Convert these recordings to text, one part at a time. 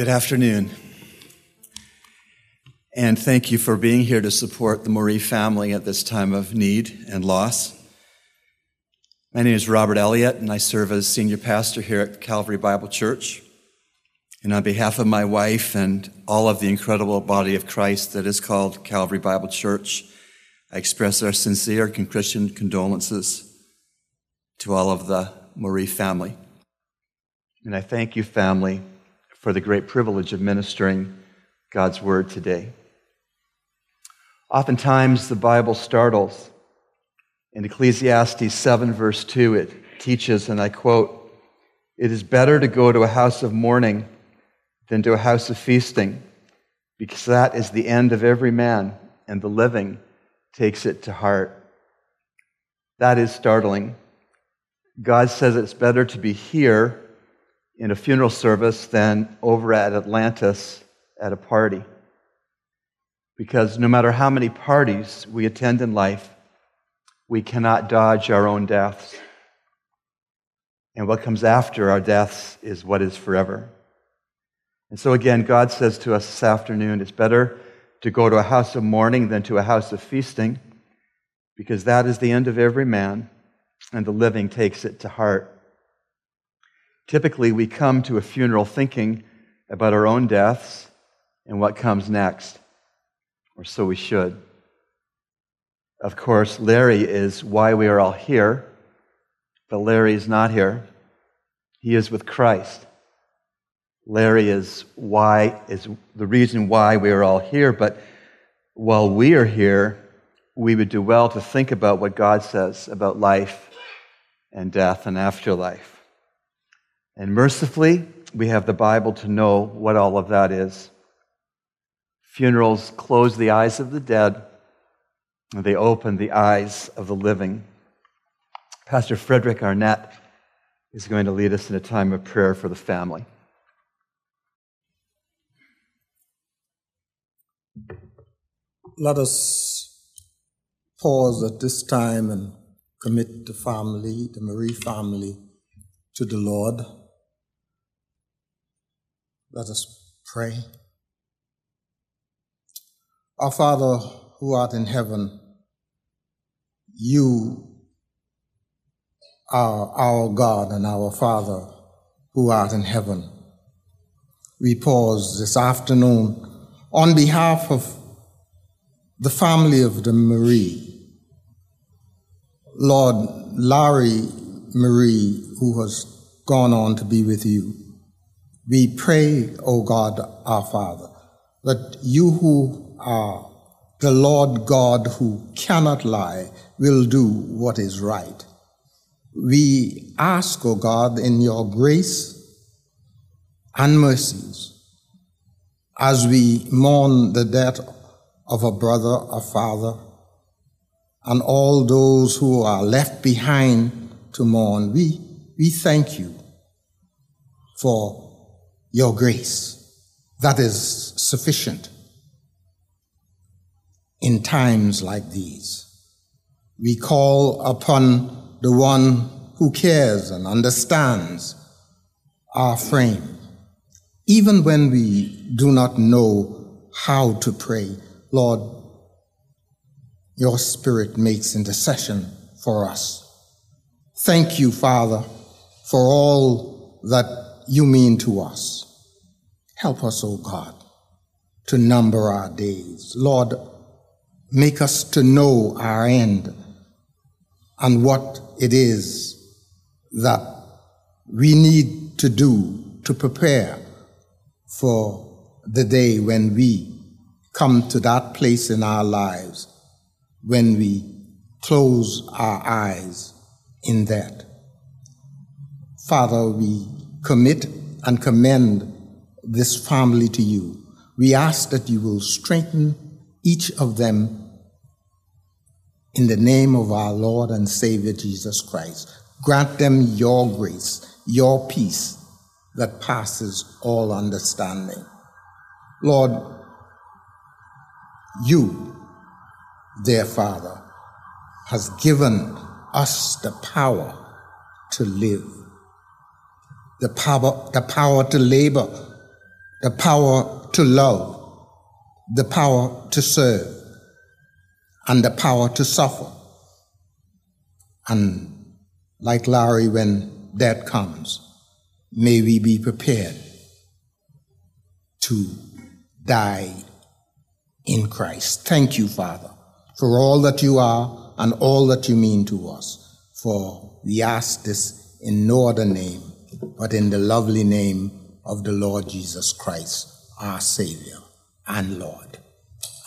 Good afternoon. And thank you for being here to support the Moree family at this time of need and loss. My name is Robert Elliott, and I serve as senior pastor here at Calvary Bible Church. And on behalf of my wife and all of the incredible body of Christ that is called Calvary Bible Church, I express our sincere and Christian condolences to all of the Moree family. And I thank you, family, for the great privilege of ministering God's word today. Oftentimes, the Bible startles. In Ecclesiastes 7, verse 2, it teaches, and I quote, It is better to go to a house of mourning than to a house of feasting, because that is the end of every man, and the living takes it to heart. That is startling. God says it's better to be here in a funeral service than over at Atlantis at a party. Because no matter how many parties we attend in life, we cannot dodge our own deaths. And what comes after our deaths is what is forever. And so, again, God says to us this afternoon it's better to go to a house of mourning than to a house of feasting, because that is the end of every man, and the living takes it to heart. Typically, we come to a funeral thinking about our own deaths and what comes next, or so we should. Of course, Larry is why we are all here, but Larry is not here. He is with Christ. Larry is why is the reason why we are all here, but while we are here, we would do well to think about what God says about life and death and afterlife. And mercifully, we have the Bible to know what all of that is. Funerals close the eyes of the dead, and they open the eyes of the living. Pastor Frederick Arnett is going to lead us in a time of prayer for the family. Let us pause at this time and commit the family, the Moree family, to the Lord. Let us pray. Our Father who art in heaven, you are our God and our Father who art in heaven. We pause this afternoon on behalf of the family of the Moree. Lord Larry Moree, who has gone on to be with you. We pray, O God, our Father, that you who are the Lord God who cannot lie will do what is right. We ask, O God, in your grace and mercies, as we mourn the death of a brother, a father, and all those who are left behind to mourn, we, we thank you for your grace that is sufficient in times like these. We call upon the one who cares and understands our frame. Even when we do not know how to pray, Lord, your Spirit makes intercession for us. Thank you, Father, for all that you mean to us. Help us, O God, to number our days. Lord, make us to know our end and what it is that we need to do to prepare for the day when we come to that place in our lives when we close our eyes in that. Father, we commit and commend this family to you. We ask that you will strengthen each of them in the name of our Lord and Savior Jesus Christ. Grant them your grace, your peace that passes all understanding. Lord, you, their Father, has given us the power to live the power, the power to labor the power to love, the power to serve, and the power to suffer. And like Larry, when that comes, may we be prepared to die in Christ. Thank you, Father, for all that you are and all that you mean to us. For we ask this in no other name, but in the lovely name of the Lord Jesus Christ, our Savior and Lord.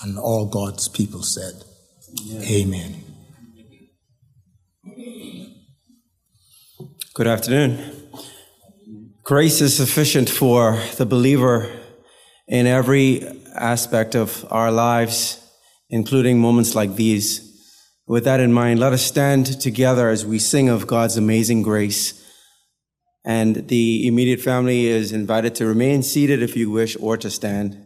And all God's people said, Amen. Good afternoon. Grace is sufficient for the believer in every aspect of our lives, including moments like these. With that in mind, let us stand together as we sing of God's amazing grace. And the immediate family is invited to remain seated if you wish or to stand.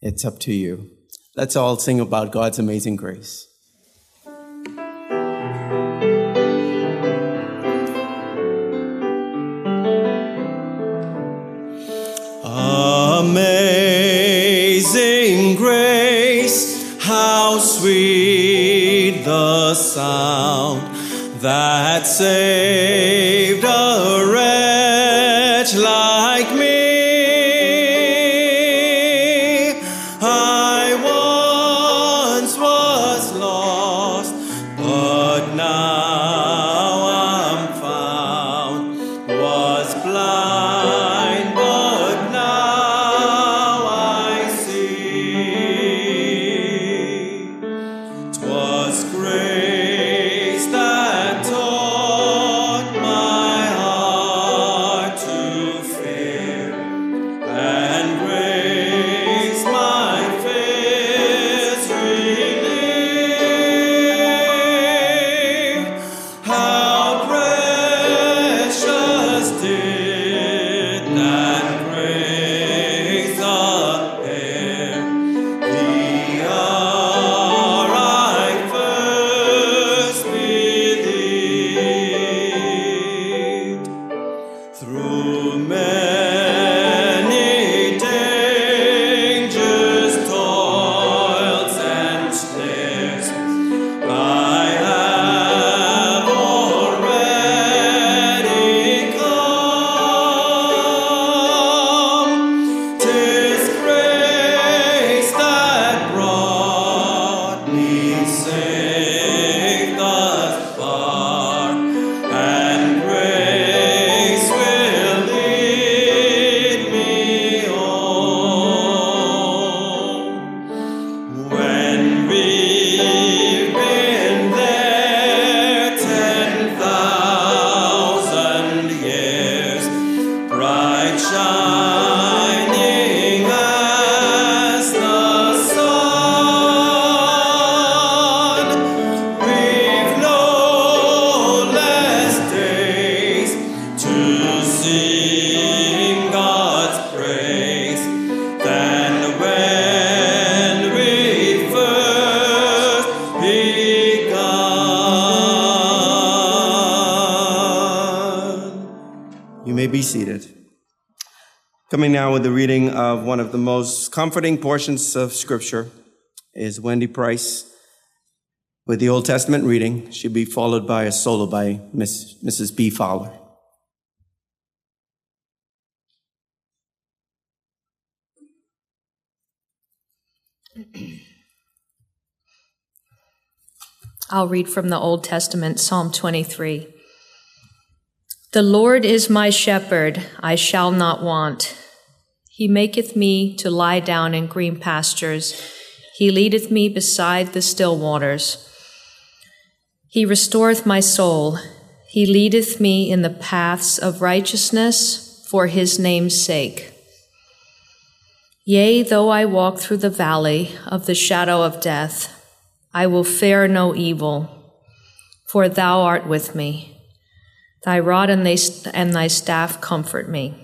It's up to you. Let's all sing about God's amazing grace. Coming now with the reading of one of the most comforting portions of Scripture is Wendy Price with the Old Testament reading. She'll be followed by a solo by Miss, Mrs. B. Fowler. I'll read from the Old Testament, Psalm 23. The Lord is my shepherd, I shall not want. He maketh me to lie down in green pastures. He leadeth me beside the still waters. He restoreth my soul. He leadeth me in the paths of righteousness for his name's sake. Yea, though I walk through the valley of the shadow of death, I will fear no evil, for thou art with me. Thy rod and thy, staff comfort me.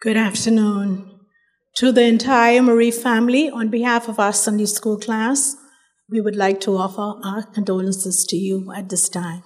Good afternoon. To the entire Moree family, on behalf of our Sunday school class, we would like to offer our condolences to you at this time.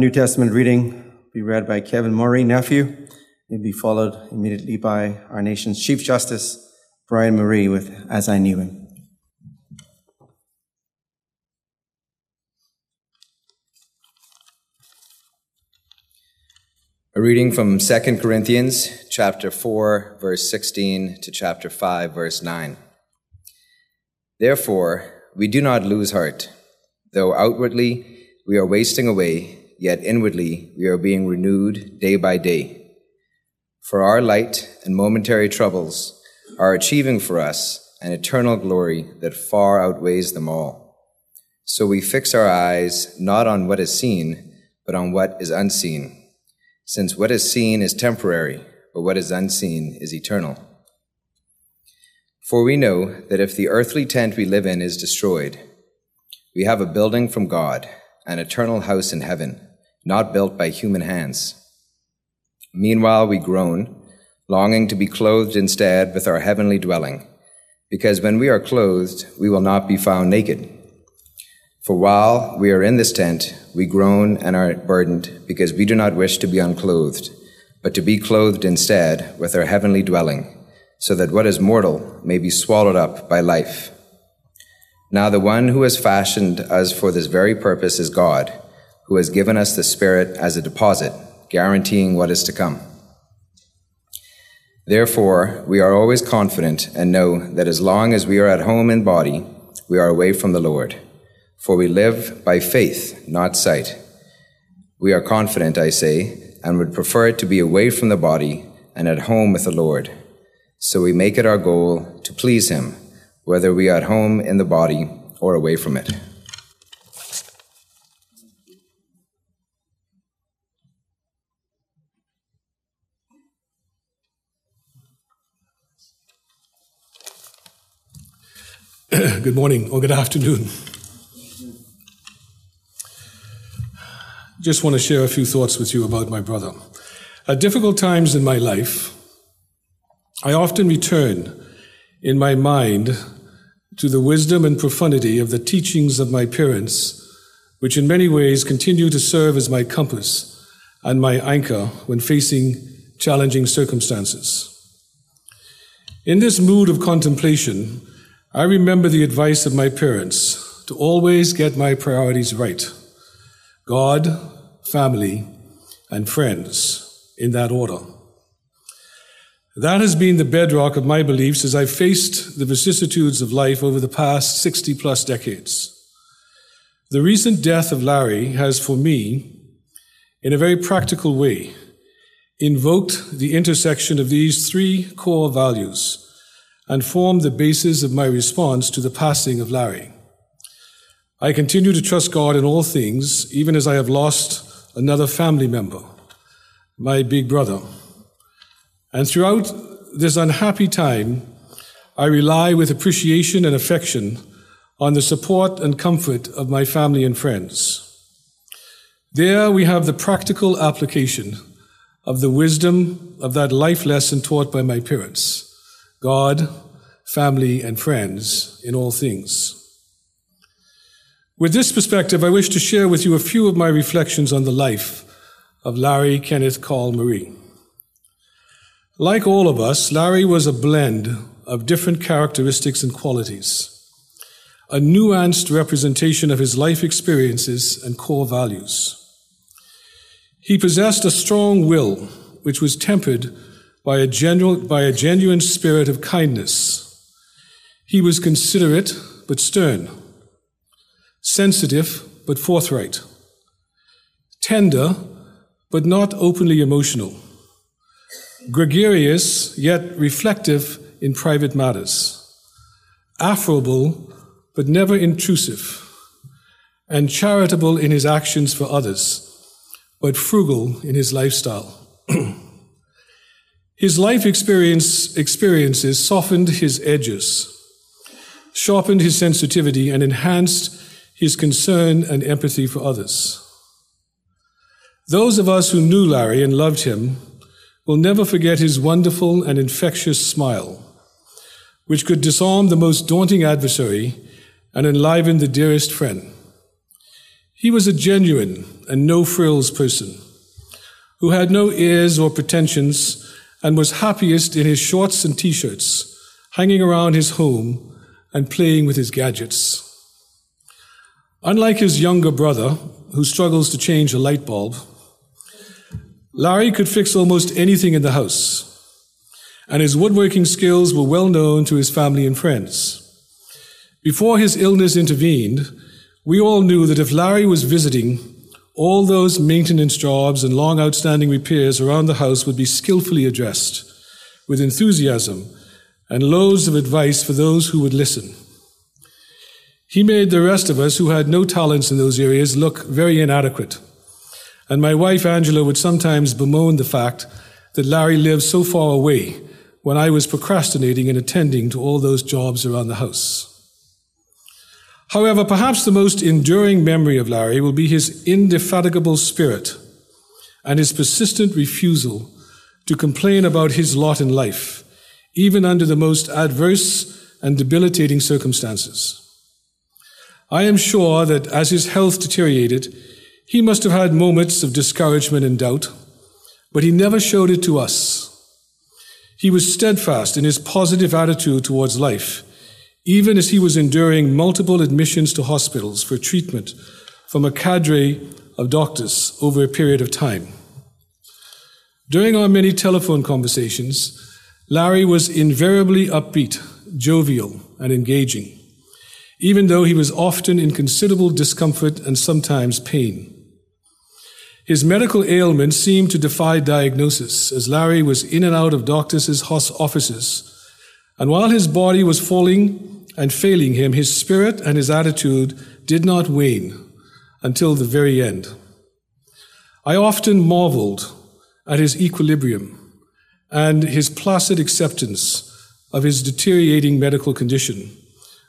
New Testament reading will be read by Kevin Moree, nephew. It will be followed immediately by our nation's Chief Justice, Brian Moree, with As I Knew Him. A reading from 2 Corinthians chapter 4 verse 16 to chapter 5 verse 9. Therefore, we do not lose heart, though outwardly we are wasting away, yet inwardly we are being renewed day by day. For our light and momentary troubles are achieving for us an eternal glory that far outweighs them all. So we fix our eyes not on what is seen, but on what is unseen, since what is seen is temporary, but what is unseen is eternal. For we know that if the earthly tent we live in is destroyed, we have a building from God, an eternal house in heaven, not built by human hands. Meanwhile, we groan, longing to be clothed instead with our heavenly dwelling, because when we are clothed, we will not be found naked. For while we are in this tent, we groan and are burdened, because we do not wish to be unclothed, but to be clothed instead with our heavenly dwelling, so that what is mortal may be swallowed up by life. Now the one who has fashioned us for this very purpose is God, who has given us the Spirit as a deposit, guaranteeing what is to come. Therefore, we are always confident and know that as long as we are at home in body, we are away from the Lord. For we live by faith, not sight. We are confident, I say, and would prefer it to be away from the body and at home with the Lord. So we make it our goal to please Him, whether we are at home in the body or away from it. good morning or good afternoon. Just want to share a few thoughts with you about my brother. At difficult times in my life, I often return in my mind to the wisdom and profundity of the teachings of my parents, which in many ways continue to serve as my compass and my anchor when facing challenging circumstances. In this mood of contemplation, I remember the advice of my parents to always get my priorities right. God, family, and friends in that order. That has been the bedrock of my beliefs as I've faced the vicissitudes of life over the past 60 plus decades. The recent death of Larry has, for me, in a very practical way, invoked the intersection of these three core values and formed the basis of my response to the passing of Larry. I continue to trust God in all things, even as I have lost another family member, my big brother. And throughout this unhappy time, I rely with appreciation and affection on the support and comfort of my family and friends. There we have the practical application of the wisdom of that life lesson taught by my parents God, family, and friends in all things. With this perspective, I wish to share with you a few of my reflections on the life of Larry Kenneth Carl Moree. Like all of us, Larry was a blend of different characteristics and qualities, a nuanced representation of his life experiences and core values. He possessed a strong will, which was tempered by a, general, by a genuine spirit of kindness. He was considerate but stern. Sensitive but forthright, tender but not openly emotional, gregarious yet reflective in private matters, affable but never intrusive, and charitable in his actions for others, but frugal in his lifestyle. his life experience, experiences softened his edges, sharpened his sensitivity, and enhanced his concern and empathy for others. Those of us who knew Larry and loved him will never forget his wonderful and infectious smile, which could disarm the most daunting adversary and enliven the dearest friend. He was a genuine and no frills person who had no airs or pretensions and was happiest in his shorts and t shirts, hanging around his home and playing with his gadgets. Unlike his younger brother, who struggles to change a light bulb, Larry could fix almost anything in the house, and his woodworking skills were well known to his family and friends. Before his illness intervened, we all knew that if Larry was visiting, all those maintenance jobs and long outstanding repairs around the house would be skillfully addressed with enthusiasm and loads of advice for those who would listen. He made the rest of us who had no talents in those areas look very inadequate. And my wife Angela would sometimes bemoan the fact that Larry lived so far away when I was procrastinating in attending to all those jobs around the house. However, perhaps the most enduring memory of Larry will be his indefatigable spirit and his persistent refusal to complain about his lot in life, even under the most adverse and debilitating circumstances. I am sure that as his health deteriorated, he must have had moments of discouragement and doubt, but he never showed it to us. He was steadfast in his positive attitude towards life, even as he was enduring multiple admissions to hospitals for treatment from a cadre of doctors over a period of time. During our many telephone conversations, Larry was invariably upbeat, jovial, and engaging, even though he was often in considerable discomfort and sometimes pain. His medical ailments seemed to defy diagnosis as Larry was in and out of doctors' offices. And while his body was falling and failing him, his spirit and his attitude did not wane until the very end. I often marveled at his equilibrium and his placid acceptance of his deteriorating medical condition,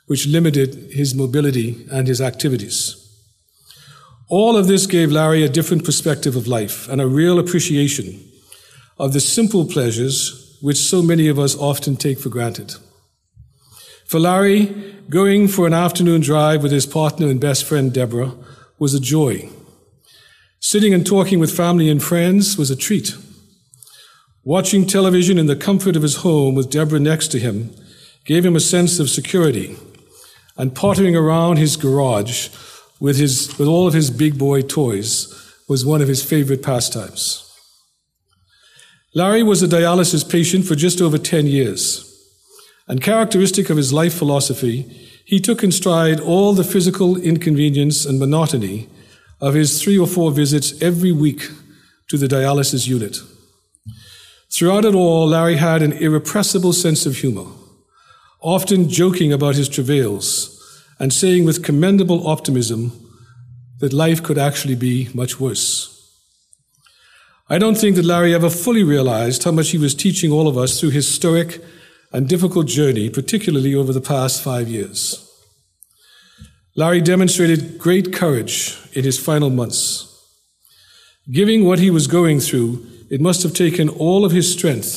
which limited his mobility and his activities. All of this gave Larry a different perspective of life and a real appreciation of the simple pleasures which so many of us often take for granted. For Larry, going for an afternoon drive with his partner and best friend Deborah was a joy. Sitting and talking with family and friends was a treat. Watching television in the comfort of his home with Deborah next to him gave him a sense of security. And pottering around his garage with, his, with all of his big boy toys was one of his favorite pastimes. Larry was a dialysis patient for just over 10 years. And characteristic of his life philosophy, he took in stride all the physical inconvenience and monotony of his three or four visits every week to the dialysis unit. Throughout it all, Larry had an irrepressible sense of humor, often joking about his travails and saying with commendable optimism that life could actually be much worse. I don't think that Larry ever fully realized how much he was teaching all of us through his stoic and difficult journey, particularly over the past five years. Larry demonstrated great courage in his final months. Given what he was going through, it must have taken all of his strength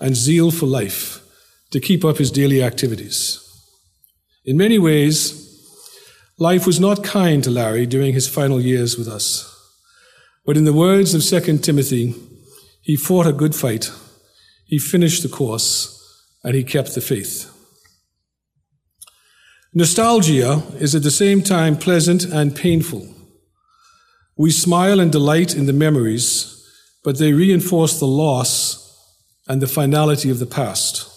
and zeal for life to keep up his daily activities. In many ways, Life was not kind to Larry during his final years with us. But in the words of 2 Timothy, he fought a good fight, he finished the course, and he kept the faith. Nostalgia is at the same time pleasant and painful. We smile and delight in the memories, but they reinforce the loss and the finality of the past.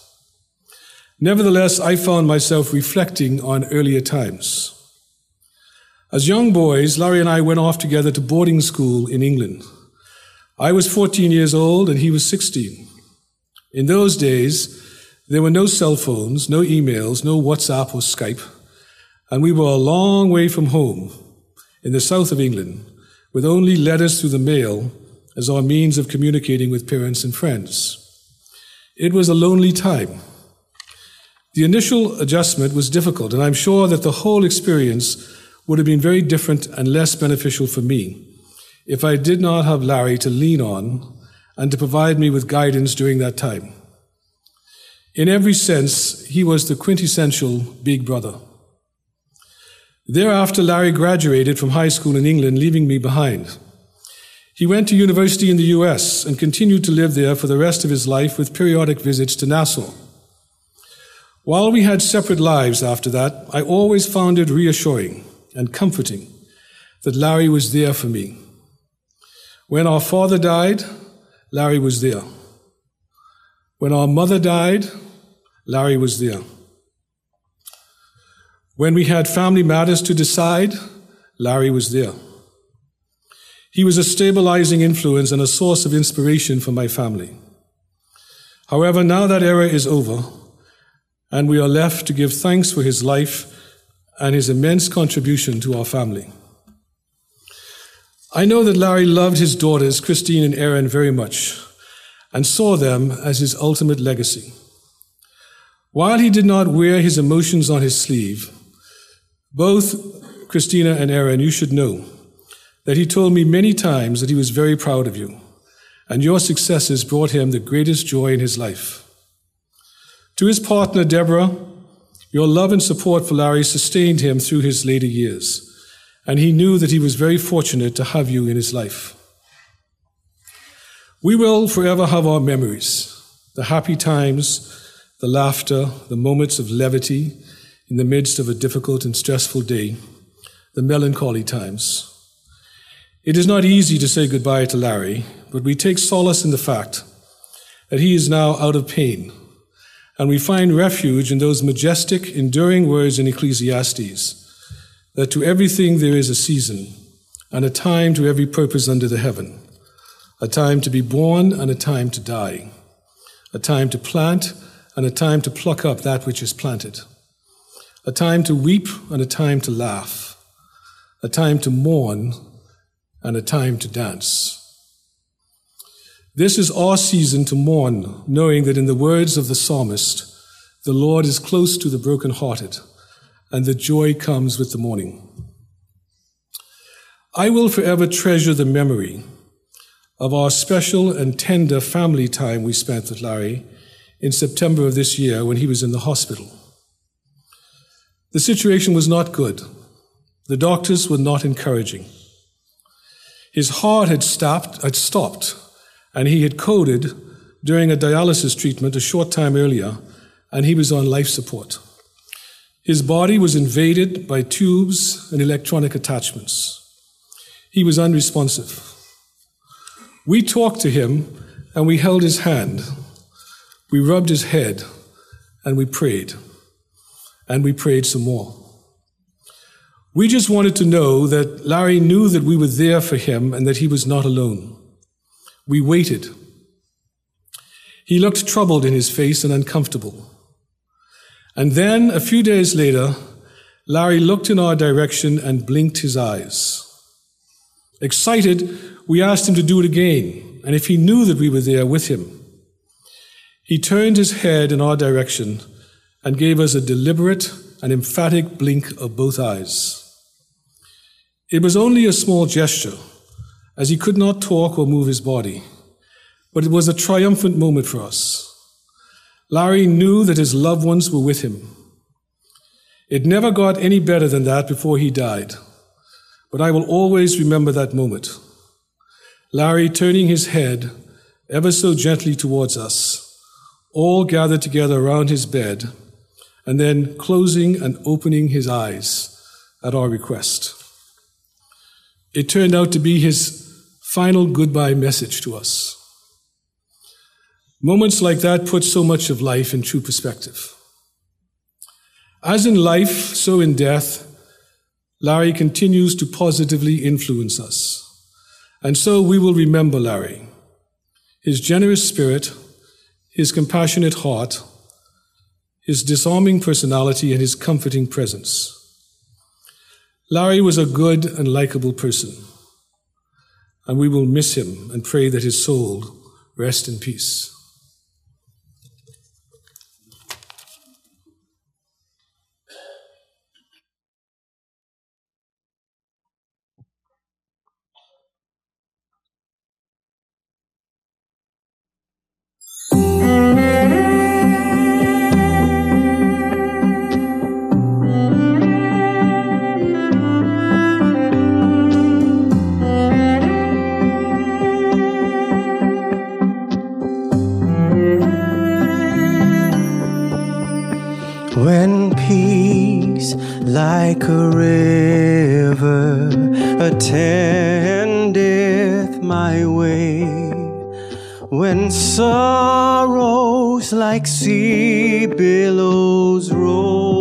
Nevertheless, I found myself reflecting on earlier times. As young boys, Larry and I went off together to boarding school in England. I was 14 years old and he was 16. In those days, there were no cell phones, no emails, no WhatsApp or Skype, and we were a long way from home in the south of England with only letters through the mail as our means of communicating with parents and friends. It was a lonely time. The initial adjustment was difficult, and I'm sure that the whole experience would have been very different and less beneficial for me if I did not have Larry to lean on and to provide me with guidance during that time. In every sense, he was the quintessential big brother. Thereafter, Larry graduated from high school in England, leaving me behind. He went to university in the US and continued to live there for the rest of his life with periodic visits to Nassau. While we had separate lives after that, I always found it reassuring and comforting that Larry was there for me. When our father died, Larry was there. When our mother died, Larry was there. When we had family matters to decide, Larry was there. He was a stabilizing influence and a source of inspiration for my family. However, now that era is over, and we are left to give thanks for his life and his immense contribution to our family. I know that Larry loved his daughters, Christine and Erin, very much and saw them as his ultimate legacy. While he did not wear his emotions on his sleeve, both Christina and Erin, you should know that he told me many times that he was very proud of you, and your successes brought him the greatest joy in his life. To his partner, Deborah, your love and support for Larry sustained him through his later years, and he knew that he was very fortunate to have you in his life. We will forever have our memories, the happy times, the laughter, the moments of levity in the midst of a difficult and stressful day, the melancholy times. It is not easy to say goodbye to Larry, but we take solace in the fact that he is now out of pain, and we find refuge in those majestic, enduring words in Ecclesiastes that to everything there is a season, and a time to every purpose under the heaven, a time to be born and a time to die, a time to plant and a time to pluck up that which is planted, a time to weep and a time to laugh, a time to mourn and a time to dance. This is our season to mourn, knowing that in the words of the psalmist, the Lord is close to the brokenhearted, and the joy comes with the morning. I will forever treasure the memory of our special and tender family time we spent with Larry in September of this year when he was in the hospital. The situation was not good. The doctors were not encouraging. His heart had stopped, had stopped, and he had coded during a dialysis treatment a short time earlier, and he was on life support. His body was invaded by tubes and electronic attachments. He was unresponsive. We talked to him and we held his hand we rubbed his head and we prayed. And we prayed some more. We just wanted to know that Larry knew that we were there for him and that he was not alone. We waited. He looked troubled in his face and uncomfortable. And then, a few days later, Larry looked in our direction and blinked his eyes. Excited, we asked him to do it again, and if he knew that we were there with him. He turned his head in our direction and gave us a deliberate and emphatic blink of both eyes. It was only a small gesture, as he could not talk or move his body, but it was a triumphant moment for us. Larry knew that his loved ones were with him. It never got any better than that before he died, but I will always remember that moment. Larry turning his head ever so gently towards us all gathered together around his bed, and then closing and opening his eyes at our request. It turned out to be his final goodbye message to us. Moments like that put so much of life in true perspective. As in life, so in death, Larry continues to positively influence us. And so we will remember Larry, his generous spirit, his compassionate heart, his disarming personality, and his comforting presence. Larry was a good and likable person, and we will miss him and pray that his soul rest in peace. River attendeth my way. When sorrows like sea billows roll,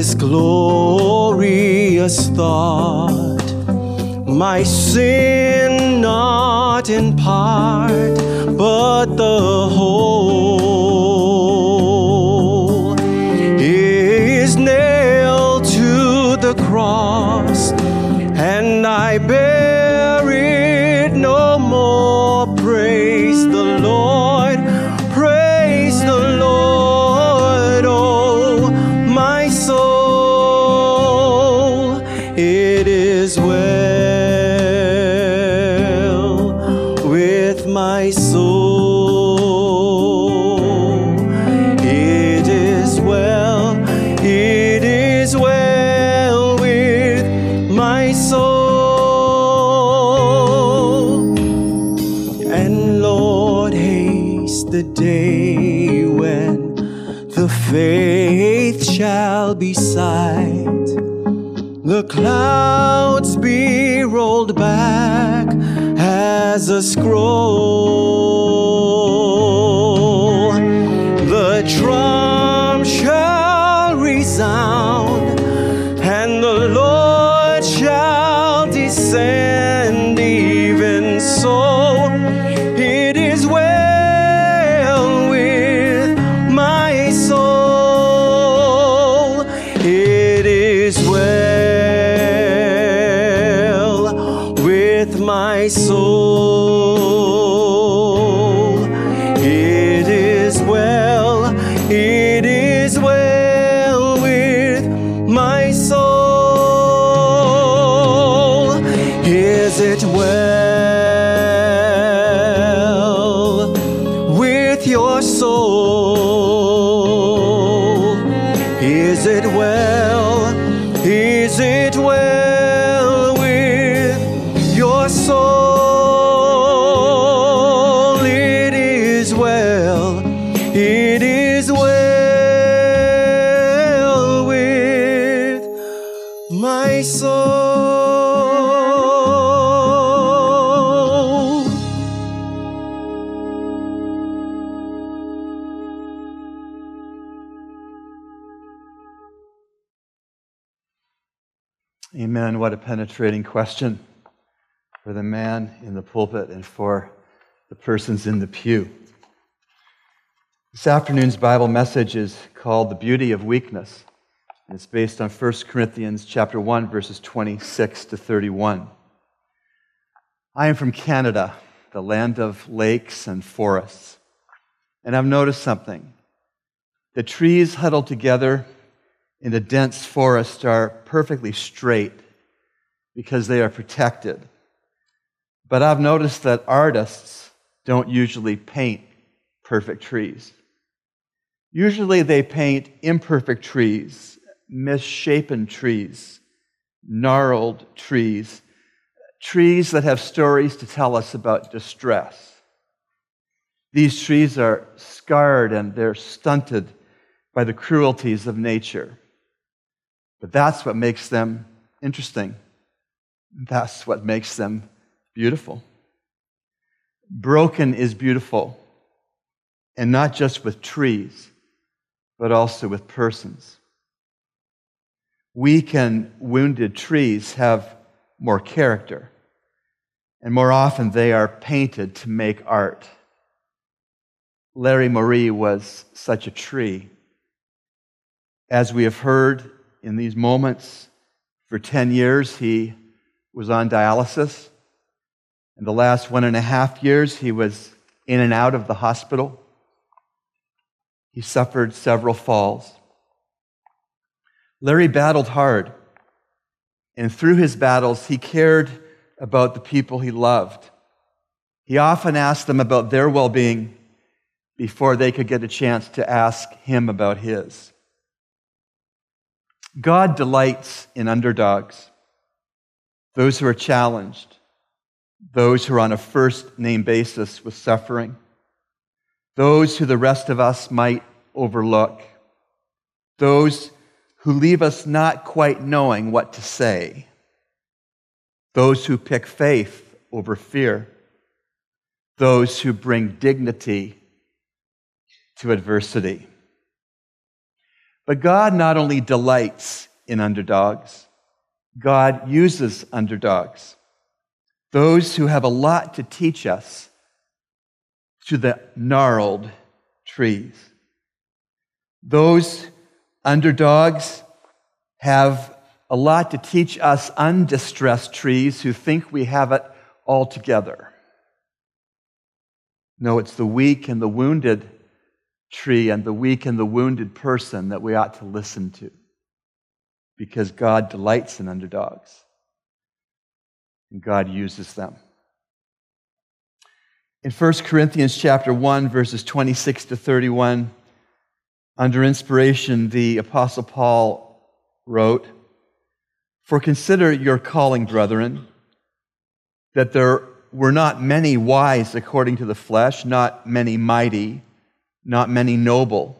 this glorious thought. My sin, not in part, but the whole, is nailed to the cross, and I bear clouds be rolled back as a scroll. A penetrating question for the man in the pulpit and for the persons in the pew. This afternoon's Bible message is called The Beauty of Weakness. And it's based on 1 Corinthians chapter 1 verses 26 to 31. I am from Canada, the land of lakes and forests. And I've noticed something. The trees huddled together in a dense forest are perfectly straight because they are protected. But I've noticed that artists don't usually paint perfect trees. Usually they paint imperfect trees, misshapen trees, gnarled trees, trees that have stories to tell us about distress. These trees are scarred and they're stunted by the cruelties of nature. But that's what makes them interesting. That's what makes them beautiful. Broken is beautiful, and not just with trees, but also with persons. Weak and wounded trees have more character, and more often they are painted to make art. Larry Moree was such a tree. As we have heard in these moments, for 10 years he was on dialysis. In the last one and a half years, he was in and out of the hospital. He suffered several falls. Larry battled hard, and through his battles, he cared about the people he loved. He often asked them about their well being before they could get a chance to ask him about his. God delights in underdogs, those who are challenged, those who are on a first name basis with suffering, those who the rest of us might overlook, those who leave us not quite knowing what to say, those who pick faith over fear, those who bring dignity to adversity. But God not only delights in underdogs, God uses underdogs, those who have a lot to teach us to the gnarled trees. Those underdogs have a lot to teach us undistressed trees who think we have it all together. No, it's the weak and the wounded tree and the weak and the wounded person that we ought to listen to because God delights in underdogs and God uses them. In 1 Corinthians chapter 1 verses 26 to 31 under inspiration the apostle Paul wrote For consider your calling brethren that there were not many wise according to the flesh not many mighty not many noble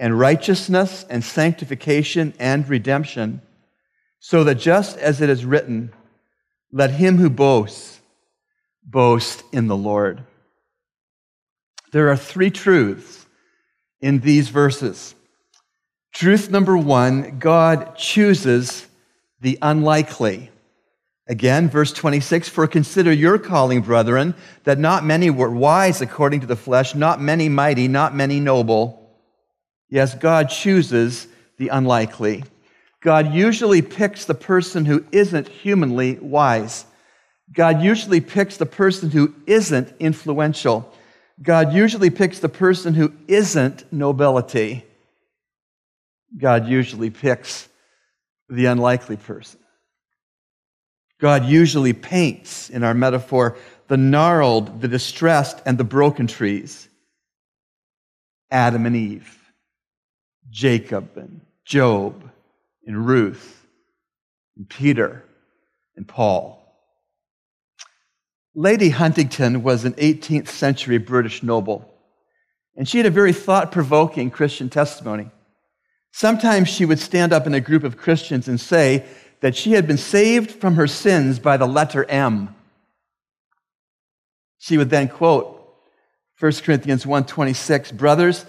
and righteousness and sanctification and redemption, so that just as it is written, let him who boasts boast in the Lord. There are three truths in these verses. Truth number one God chooses the unlikely. Again, verse 26 For consider your calling, brethren, that not many were wise according to the flesh, not many mighty, not many noble. Yes, God chooses the unlikely. God usually picks the person who isn't humanly wise. God usually picks the person who isn't influential. God usually picks the person who isn't nobility. God usually picks the unlikely person. God usually paints, in our metaphor, the gnarled, the distressed, and the broken trees. Adam and Eve. Jacob and Job and Ruth and Peter and Paul. Lady Huntingdon was an 18th century British noble, and she had a very thought provoking Christian testimony. Sometimes she would stand up in a group of Christians and say that she had been saved from her sins by the letter M. She would then quote 1 Corinthians 1:26, "Brothers,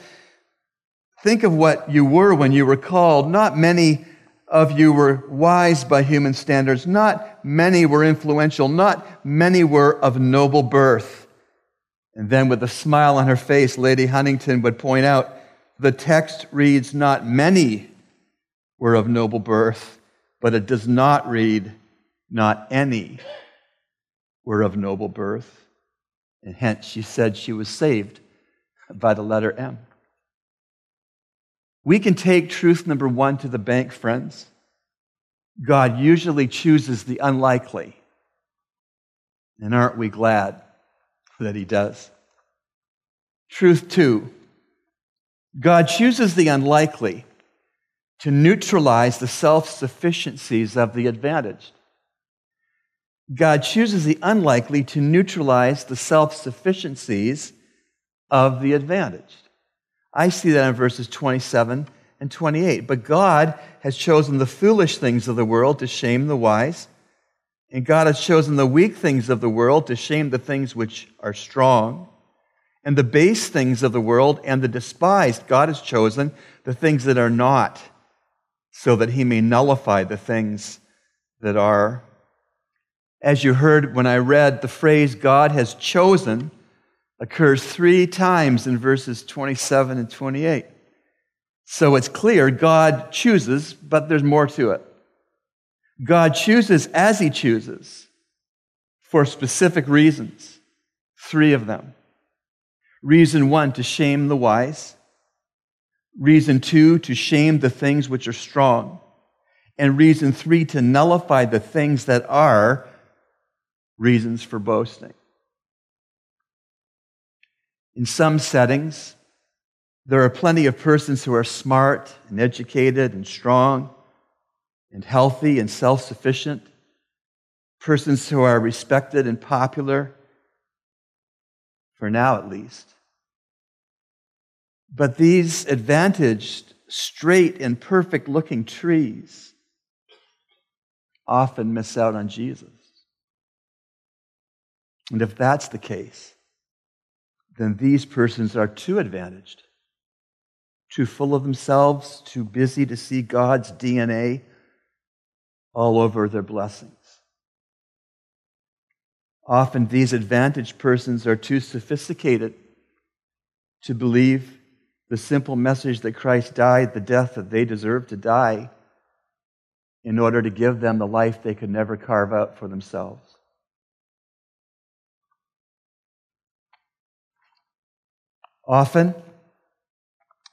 Think of what you were when you were called. Not many of you were wise by human standards. Not many were influential. Not many were of noble birth. And then, with a smile on her face, Lady Huntingdon would point out the text reads, Not many were of noble birth, but it does not read, Not any were of noble birth. And hence, she said she was saved by the letter M. We can take truth number one to the bank, friends. God usually chooses the unlikely. And aren't we glad that He does? Truth two God chooses the unlikely to neutralize the self sufficiencies of the advantaged. God chooses the unlikely to neutralize the self sufficiencies of the advantaged. I see that in verses 27 and 28. But God has chosen the foolish things of the world to shame the wise, and God has chosen the weak things of the world to shame the things which are strong, and the base things of the world and the despised. God has chosen the things that are not, so that he may nullify the things that are. As you heard when I read the phrase, God has chosen occurs three times in verses 27 and 28. So it's clear God chooses, but there's more to it. God chooses as he chooses for specific reasons. Three of them. Reason one, to shame the wise. Reason two, to shame the things which are strong. And reason three, to nullify the things that are reasons for boasting. In some settings, there are plenty of persons who are smart and educated and strong and healthy and self sufficient, persons who are respected and popular, for now at least. But these advantaged, straight, and perfect looking trees often miss out on Jesus. And if that's the case, then these persons are too advantaged, too full of themselves, too busy to see God's DNA all over their blessings. Often these advantaged persons are too sophisticated to believe the simple message that Christ died the death that they deserve to die in order to give them the life they could never carve out for themselves. Often,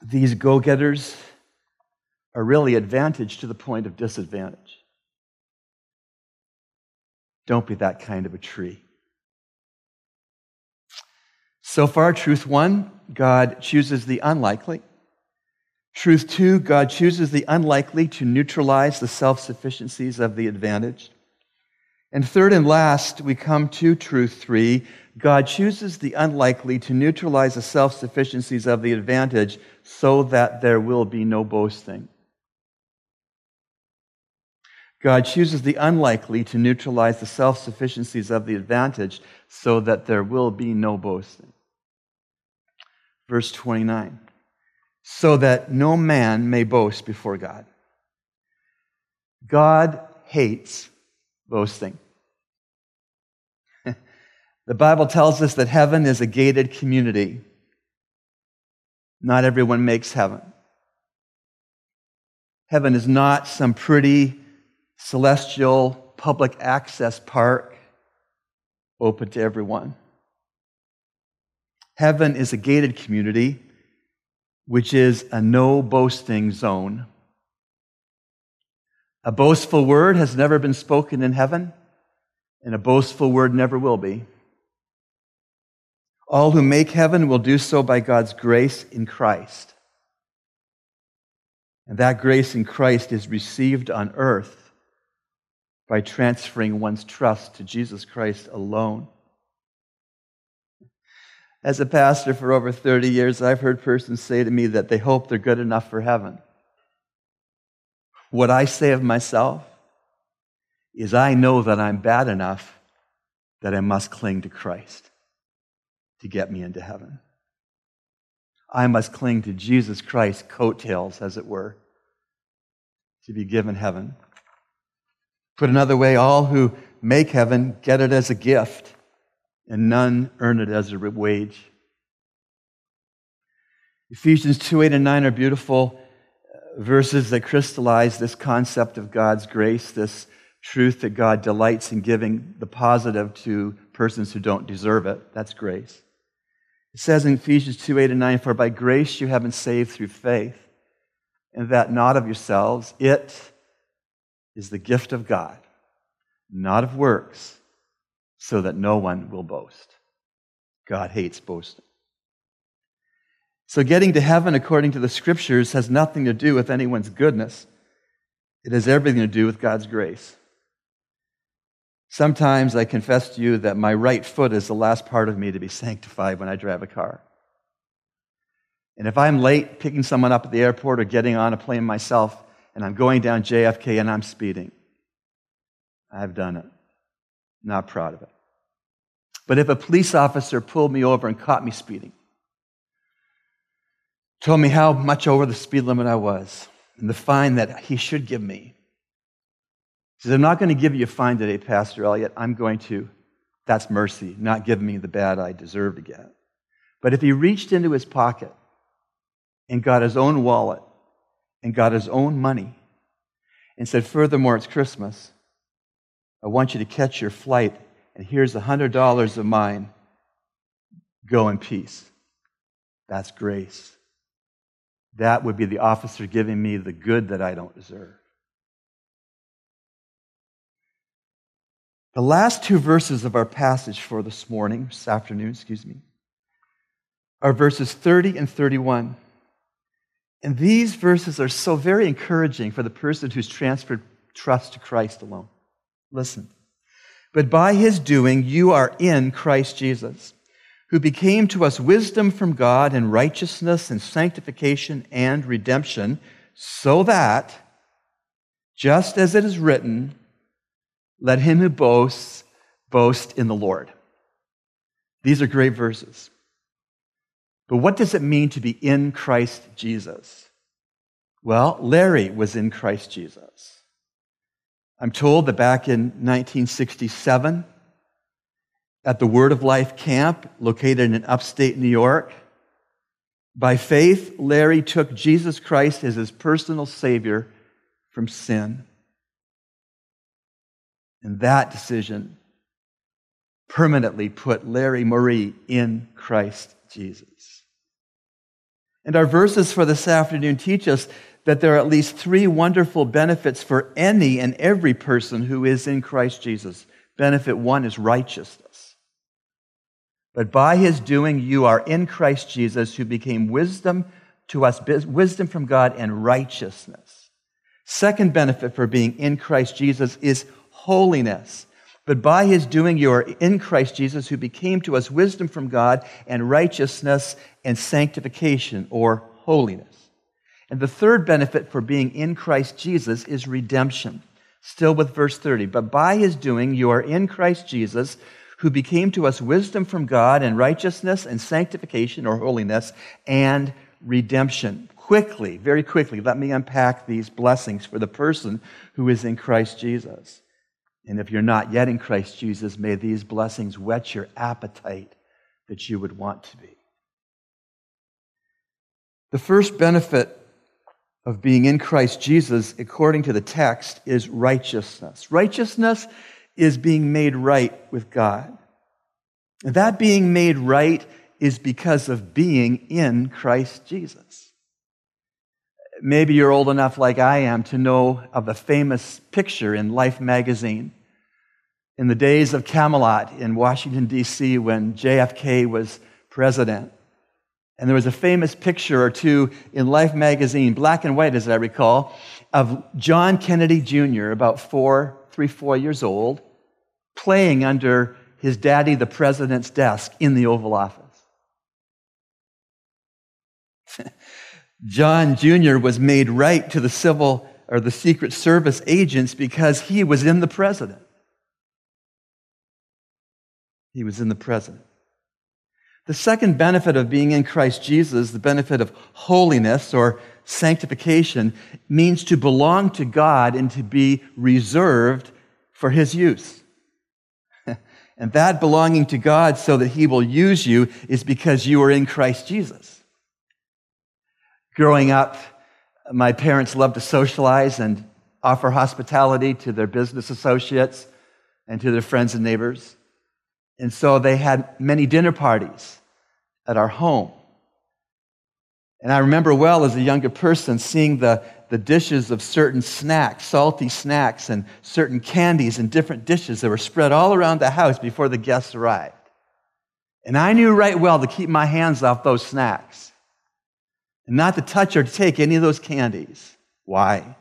these go getters are really advantaged to the point of disadvantage. Don't be that kind of a tree. So far, truth one, God chooses the unlikely. Truth two, God chooses the unlikely to neutralize the self sufficiencies of the advantaged. And third and last, we come to truth three. God chooses the unlikely to neutralize the self sufficiencies of the advantage so that there will be no boasting. God chooses the unlikely to neutralize the self sufficiencies of the advantage so that there will be no boasting. Verse 29 so that no man may boast before God. God hates boasting. the Bible tells us that heaven is a gated community. Not everyone makes heaven. Heaven is not some pretty celestial public access park open to everyone. Heaven is a gated community, which is a no boasting zone. A boastful word has never been spoken in heaven, and a boastful word never will be. All who make heaven will do so by God's grace in Christ. And that grace in Christ is received on earth by transferring one's trust to Jesus Christ alone. As a pastor for over 30 years, I've heard persons say to me that they hope they're good enough for heaven. What I say of myself is I know that I'm bad enough that I must cling to Christ to get me into heaven. I must cling to Jesus Christ's coattails, as it were, to be given heaven. Put another way, all who make heaven get it as a gift, and none earn it as a wage. Ephesians 2 8 and 9 are beautiful verses that crystallize this concept of God's grace, this truth that God delights in giving the positive to persons who don't deserve it. That's grace. It says in Ephesians 2 8 and 9, For by grace you have been saved through faith, and that not of yourselves. It is the gift of God, not of works, so that no one will boast. God hates boasting. So, getting to heaven according to the scriptures has nothing to do with anyone's goodness, it has everything to do with God's grace. Sometimes I confess to you that my right foot is the last part of me to be sanctified when I drive a car. And if I'm late picking someone up at the airport or getting on a plane myself, and I'm going down JFK and I'm speeding. I've done it. Not proud of it. But if a police officer pulled me over and caught me speeding, told me how much over the speed limit I was, and the fine that he should give me, he says, I'm not going to give you a fine today, Pastor Elliott. I'm going to, that's mercy, not give me the bad I deserve to get. But if he reached into his pocket and got his own wallet and got his own money and said, Furthermore, it's Christmas. I want you to catch your flight and here's a $100 of mine. Go in peace. That's grace. That would be the officer giving me the good that I don't deserve. The last two verses of our passage for this morning, this afternoon, excuse me, are verses 30 and 31. And these verses are so very encouraging for the person who's transferred trust to Christ alone. Listen. But by his doing, you are in Christ Jesus, who became to us wisdom from God and righteousness and sanctification and redemption, so that, just as it is written, let him who boasts boast in the Lord. These are great verses. But what does it mean to be in Christ Jesus? Well, Larry was in Christ Jesus. I'm told that back in 1967, at the Word of Life camp located in upstate New York, by faith, Larry took Jesus Christ as his personal Savior from sin. And that decision permanently put Larry Moree in Christ Jesus. And our verses for this afternoon teach us that there are at least three wonderful benefits for any and every person who is in Christ Jesus. Benefit one is righteousness. But by his doing, you are in Christ Jesus, who became wisdom to us, wisdom from God and righteousness. Second benefit for being in Christ Jesus is holiness. But by his doing, you are in Christ Jesus, who became to us wisdom from God and righteousness and sanctification or holiness. And the third benefit for being in Christ Jesus is redemption. Still with verse 30. But by his doing, you are in Christ Jesus, who became to us wisdom from God and righteousness and sanctification or holiness and redemption. Quickly, very quickly, let me unpack these blessings for the person who is in Christ Jesus. And if you're not yet in Christ Jesus, may these blessings whet your appetite that you would want to be. The first benefit of being in Christ Jesus, according to the text, is righteousness. Righteousness is being made right with God. And that being made right is because of being in Christ Jesus. Maybe you're old enough, like I am, to know of a famous picture in Life magazine in the days of Camelot in Washington, D.C., when JFK was president. And there was a famous picture or two in Life magazine, black and white as I recall, of John Kennedy Jr., about four, three, four years old, playing under his daddy, the president's desk in the Oval Office. John Jr. was made right to the civil or the Secret Service agents because he was in the president. He was in the present. The second benefit of being in Christ Jesus, the benefit of holiness or sanctification, means to belong to God and to be reserved for His use. And that belonging to God so that He will use you is because you are in Christ Jesus. Growing up, my parents loved to socialize and offer hospitality to their business associates and to their friends and neighbors. And so they had many dinner parties at our home. And I remember well as a younger person seeing the, the dishes of certain snacks, salty snacks, and certain candies and different dishes that were spread all around the house before the guests arrived. And I knew right well to keep my hands off those snacks and not to touch or to take any of those candies. Why?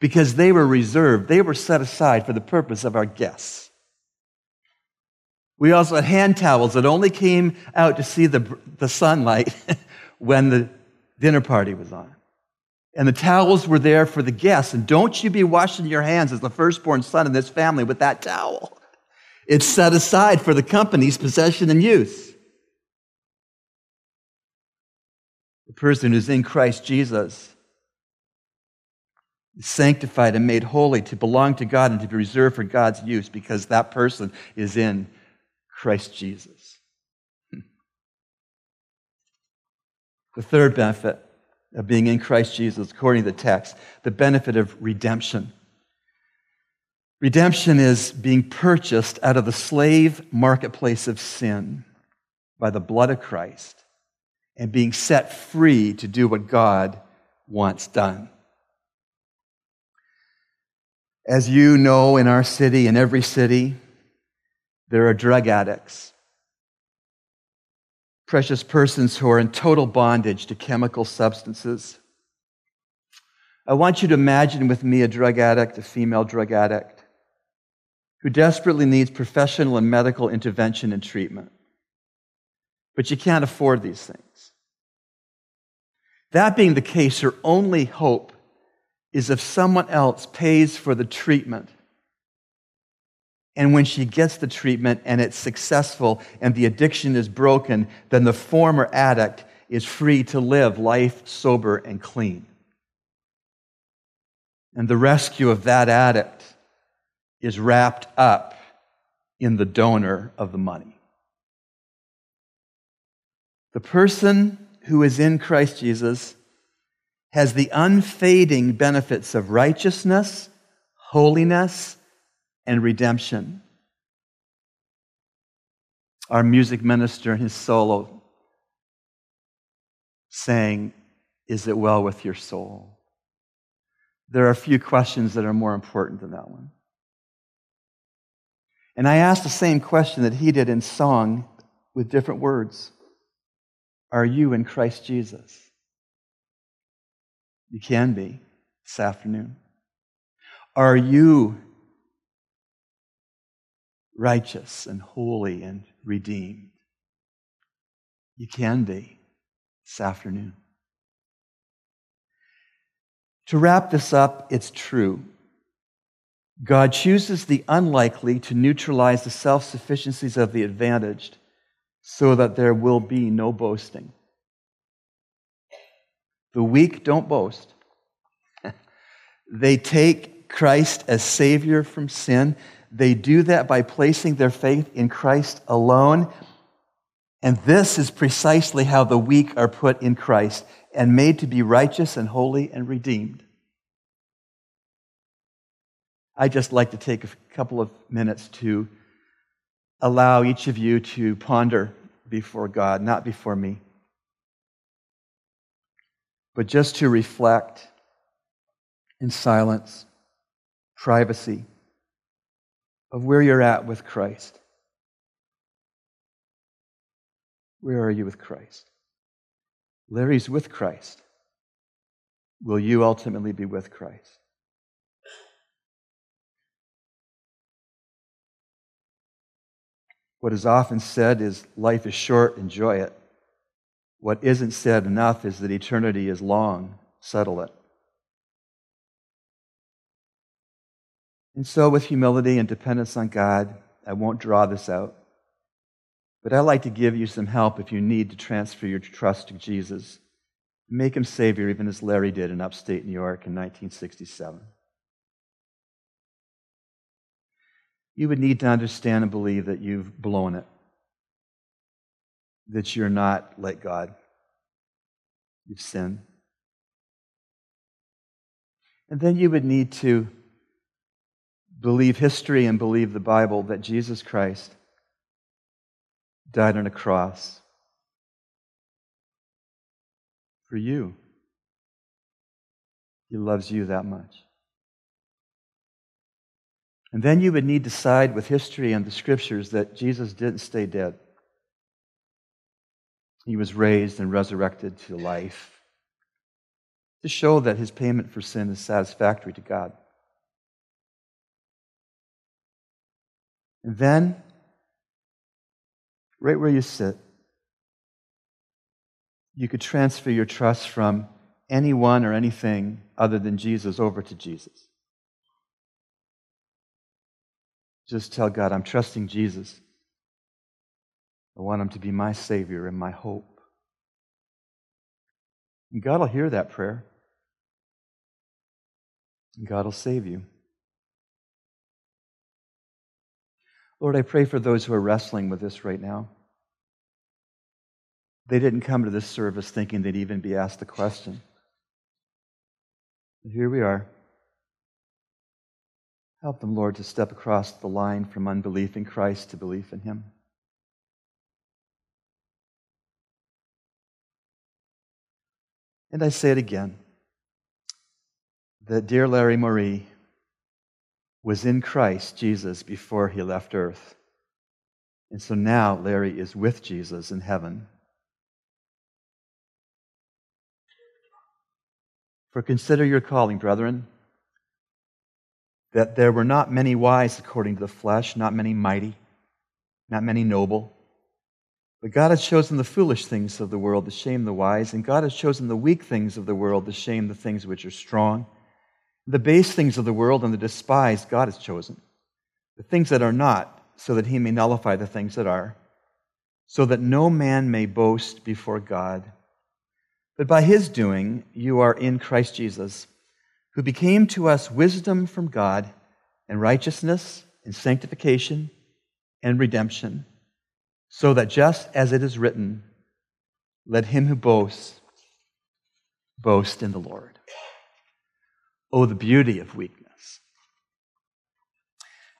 Because they were reserved, they were set aside for the purpose of our guests. We also had hand towels that only came out to see the, the sunlight when the dinner party was on. And the towels were there for the guests. And don't you be washing your hands as the firstborn son in this family with that towel. It's set aside for the company's possession and use. The person who's in Christ Jesus is sanctified and made holy to belong to God and to be reserved for God's use because that person is in Christ Jesus. The third benefit of being in Christ Jesus, according to the text, the benefit of redemption. Redemption is being purchased out of the slave marketplace of sin by the blood of Christ and being set free to do what God wants done. As you know, in our city, in every city, there are drug addicts, precious persons who are in total bondage to chemical substances. I want you to imagine with me a drug addict, a female drug addict, who desperately needs professional and medical intervention and treatment. But you can't afford these things. That being the case, her only hope is if someone else pays for the treatment. And when she gets the treatment and it's successful and the addiction is broken, then the former addict is free to live life sober and clean. And the rescue of that addict is wrapped up in the donor of the money. The person who is in Christ Jesus has the unfading benefits of righteousness, holiness, and redemption. Our music minister in his solo saying, Is it well with your soul? There are a few questions that are more important than that one. And I asked the same question that he did in song with different words. Are you in Christ Jesus? You can be this afternoon. Are you righteous and holy and redeemed? You can be this afternoon. To wrap this up, it's true. God chooses the unlikely to neutralize the self sufficiencies of the advantaged so that there will be no boasting. The weak don't boast. they take Christ as Savior from sin. They do that by placing their faith in Christ alone. And this is precisely how the weak are put in Christ and made to be righteous and holy and redeemed. I'd just like to take a couple of minutes to allow each of you to ponder before God, not before me, but just to reflect in silence, privacy of where you're at with Christ. Where are you with Christ? Larry's with Christ. Will you ultimately be with Christ? What is often said is life is short, enjoy it. What isn't said enough is that eternity is long, settle it. And so, with humility and dependence on God, I won't draw this out. But I'd like to give you some help if you need to transfer your trust to Jesus. Make him Savior, even as Larry did in upstate New York in 1967. you would need to understand and believe that you've blown it, that you're not like God. You've sinned. And then you would need to believe history and believe the Bible that Jesus Christ died on a cross for you. He loves you that much. And then you would need to side with history and the scriptures that Jesus didn't stay dead. He was raised and resurrected to life to show that his payment for sin is satisfactory to God. And then, right where you sit, you could transfer your trust from anyone or anything other than Jesus over to Jesus. Just tell God, I'm trusting Jesus. I want him to be my Savior and my hope. And God will hear that prayer. And God will save you. Lord, I pray for those who are wrestling with this right now. They didn't come to this service thinking they'd even be asked the question. But here we are. Help them, Lord, to step across the line from unbelief in Christ to belief in Him. And I say it again that dear Larry Moree was in Christ Jesus before he left earth. And so now Larry is with Jesus in heaven. For consider your calling, brethren, that there were not many wise according to the flesh, not many mighty, not many noble. But God has chosen the foolish things of the world to shame the wise, and God has chosen the weak things of the world to shame the things which are strong. The base things of the world and the despised God has chosen, the things that are not, so that he may nullify the things that are, so that no man may boast before God. But by his doing, you are in Christ Jesus, who became to us wisdom from God and righteousness and sanctification and redemption, so that just as it is written, let him who boasts boast in the Lord. Oh, the beauty of weakness.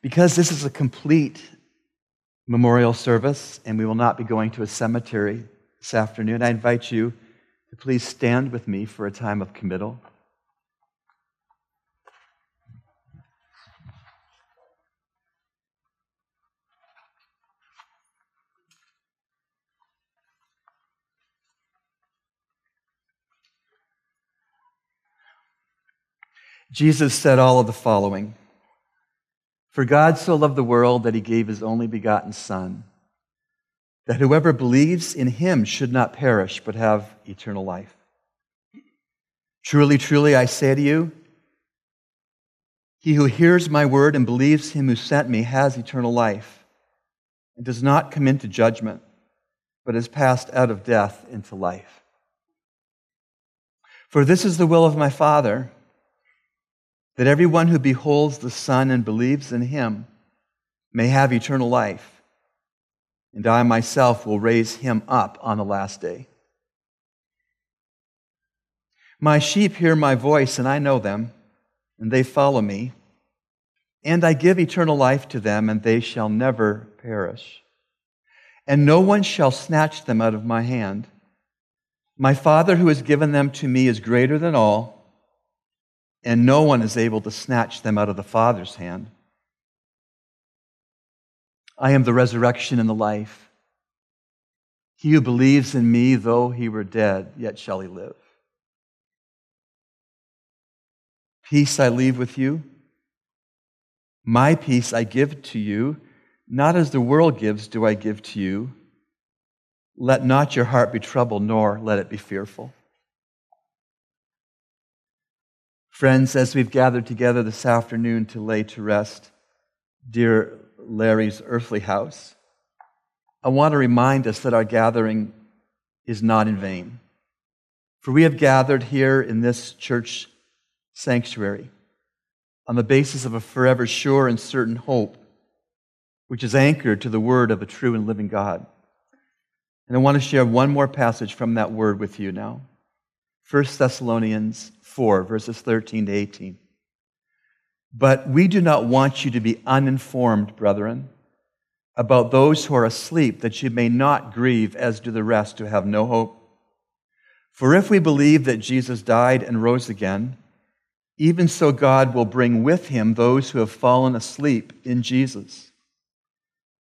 Because this is a complete memorial service and we will not be going to a cemetery this afternoon, I invite you to please stand with me for a time of committal. Jesus said all of the following For God so loved the world that he gave his only begotten Son, that whoever believes in him should not perish, but have eternal life. Truly, truly, I say to you, he who hears my word and believes him who sent me has eternal life and does not come into judgment, but is passed out of death into life. For this is the will of my Father that everyone who beholds the Son and believes in him may have eternal life, and I myself will raise him up on the last day. My sheep hear my voice, and I know them, and they follow me, and I give eternal life to them, and they shall never perish. And no one shall snatch them out of my hand. My Father who has given them to me is greater than all and no one is able to snatch them out of the Father's hand. I am the resurrection and the life. He who believes in me, though he were dead, yet shall he live. Peace I leave with you. My peace I give to you. Not as the world gives, do I give to you. Let not your heart be troubled, nor let it be fearful. Friends, as we've gathered together this afternoon to lay to rest dear Larry's earthly house, I want to remind us that our gathering is not in vain. For we have gathered here in this church sanctuary on the basis of a forever sure and certain hope, which is anchored to the word of a true and living God. And I want to share one more passage from that word with you now. 1 Thessalonians 4, verses 13 to 18. But we do not want you to be uninformed, brethren, about those who are asleep, that you may not grieve as do the rest who have no hope. For if we believe that Jesus died and rose again, even so God will bring with him those who have fallen asleep in Jesus.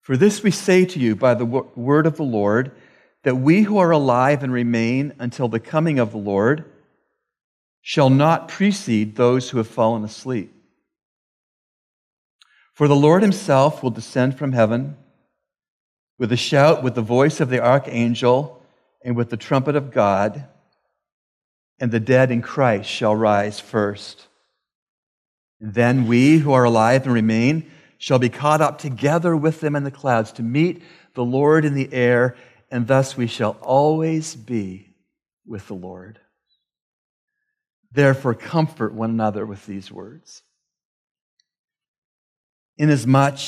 For this we say to you by the word of the Lord, that we who are alive and remain until the coming of the Lord, shall not precede those who have fallen asleep. For the Lord himself will descend from heaven with a shout, with the voice of the archangel, and with the trumpet of God, and the dead in Christ shall rise first. And then we who are alive and remain shall be caught up together with them in the clouds to meet the Lord in the air, and thus we shall always be with the Lord. Therefore, comfort one another with these words. Inasmuch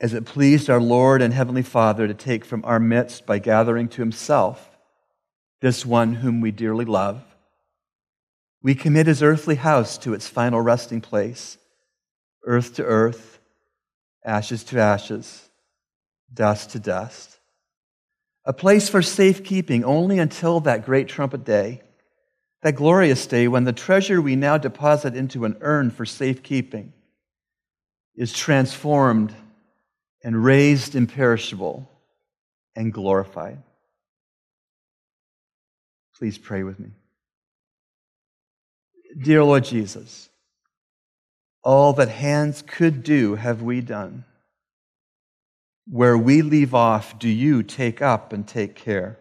as it pleased our Lord and Heavenly Father to take from our midst by gathering to Himself this one whom we dearly love, We commit his earthly house to its final resting place, earth to earth, ashes to ashes, dust to dust. A place for safekeeping only until that great trumpet day, that glorious day when the treasure we now deposit into an urn for safekeeping is transformed and raised imperishable and glorified. Please pray with me. Dear Lord Jesus, all that hands could do have we done. Where we leave off, do you take up and take care?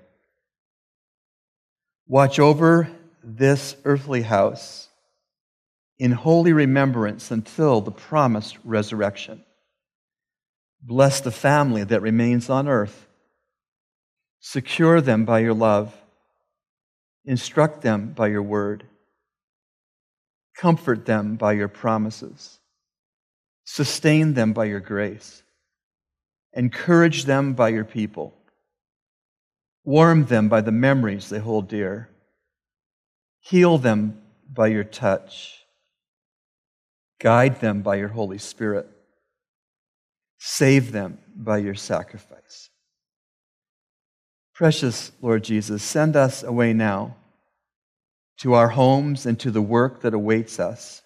Watch over this earthly house in holy remembrance until the promised resurrection. Bless the family that remains on earth. Secure them by your love. Instruct them by your word. Comfort them by your promises. Sustain them by your grace. Encourage them by your people. Warm them by the memories they hold dear. Heal them by your touch. Guide them by your Holy Spirit. Save them by your sacrifice. Precious Lord Jesus, send us away now to our homes and to the work that awaits us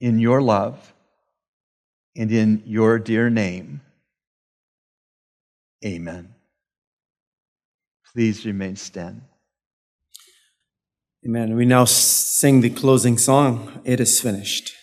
in your love and in your dear name. Amen. Please remain stand. Amen. We now sing the closing song, It is Finished.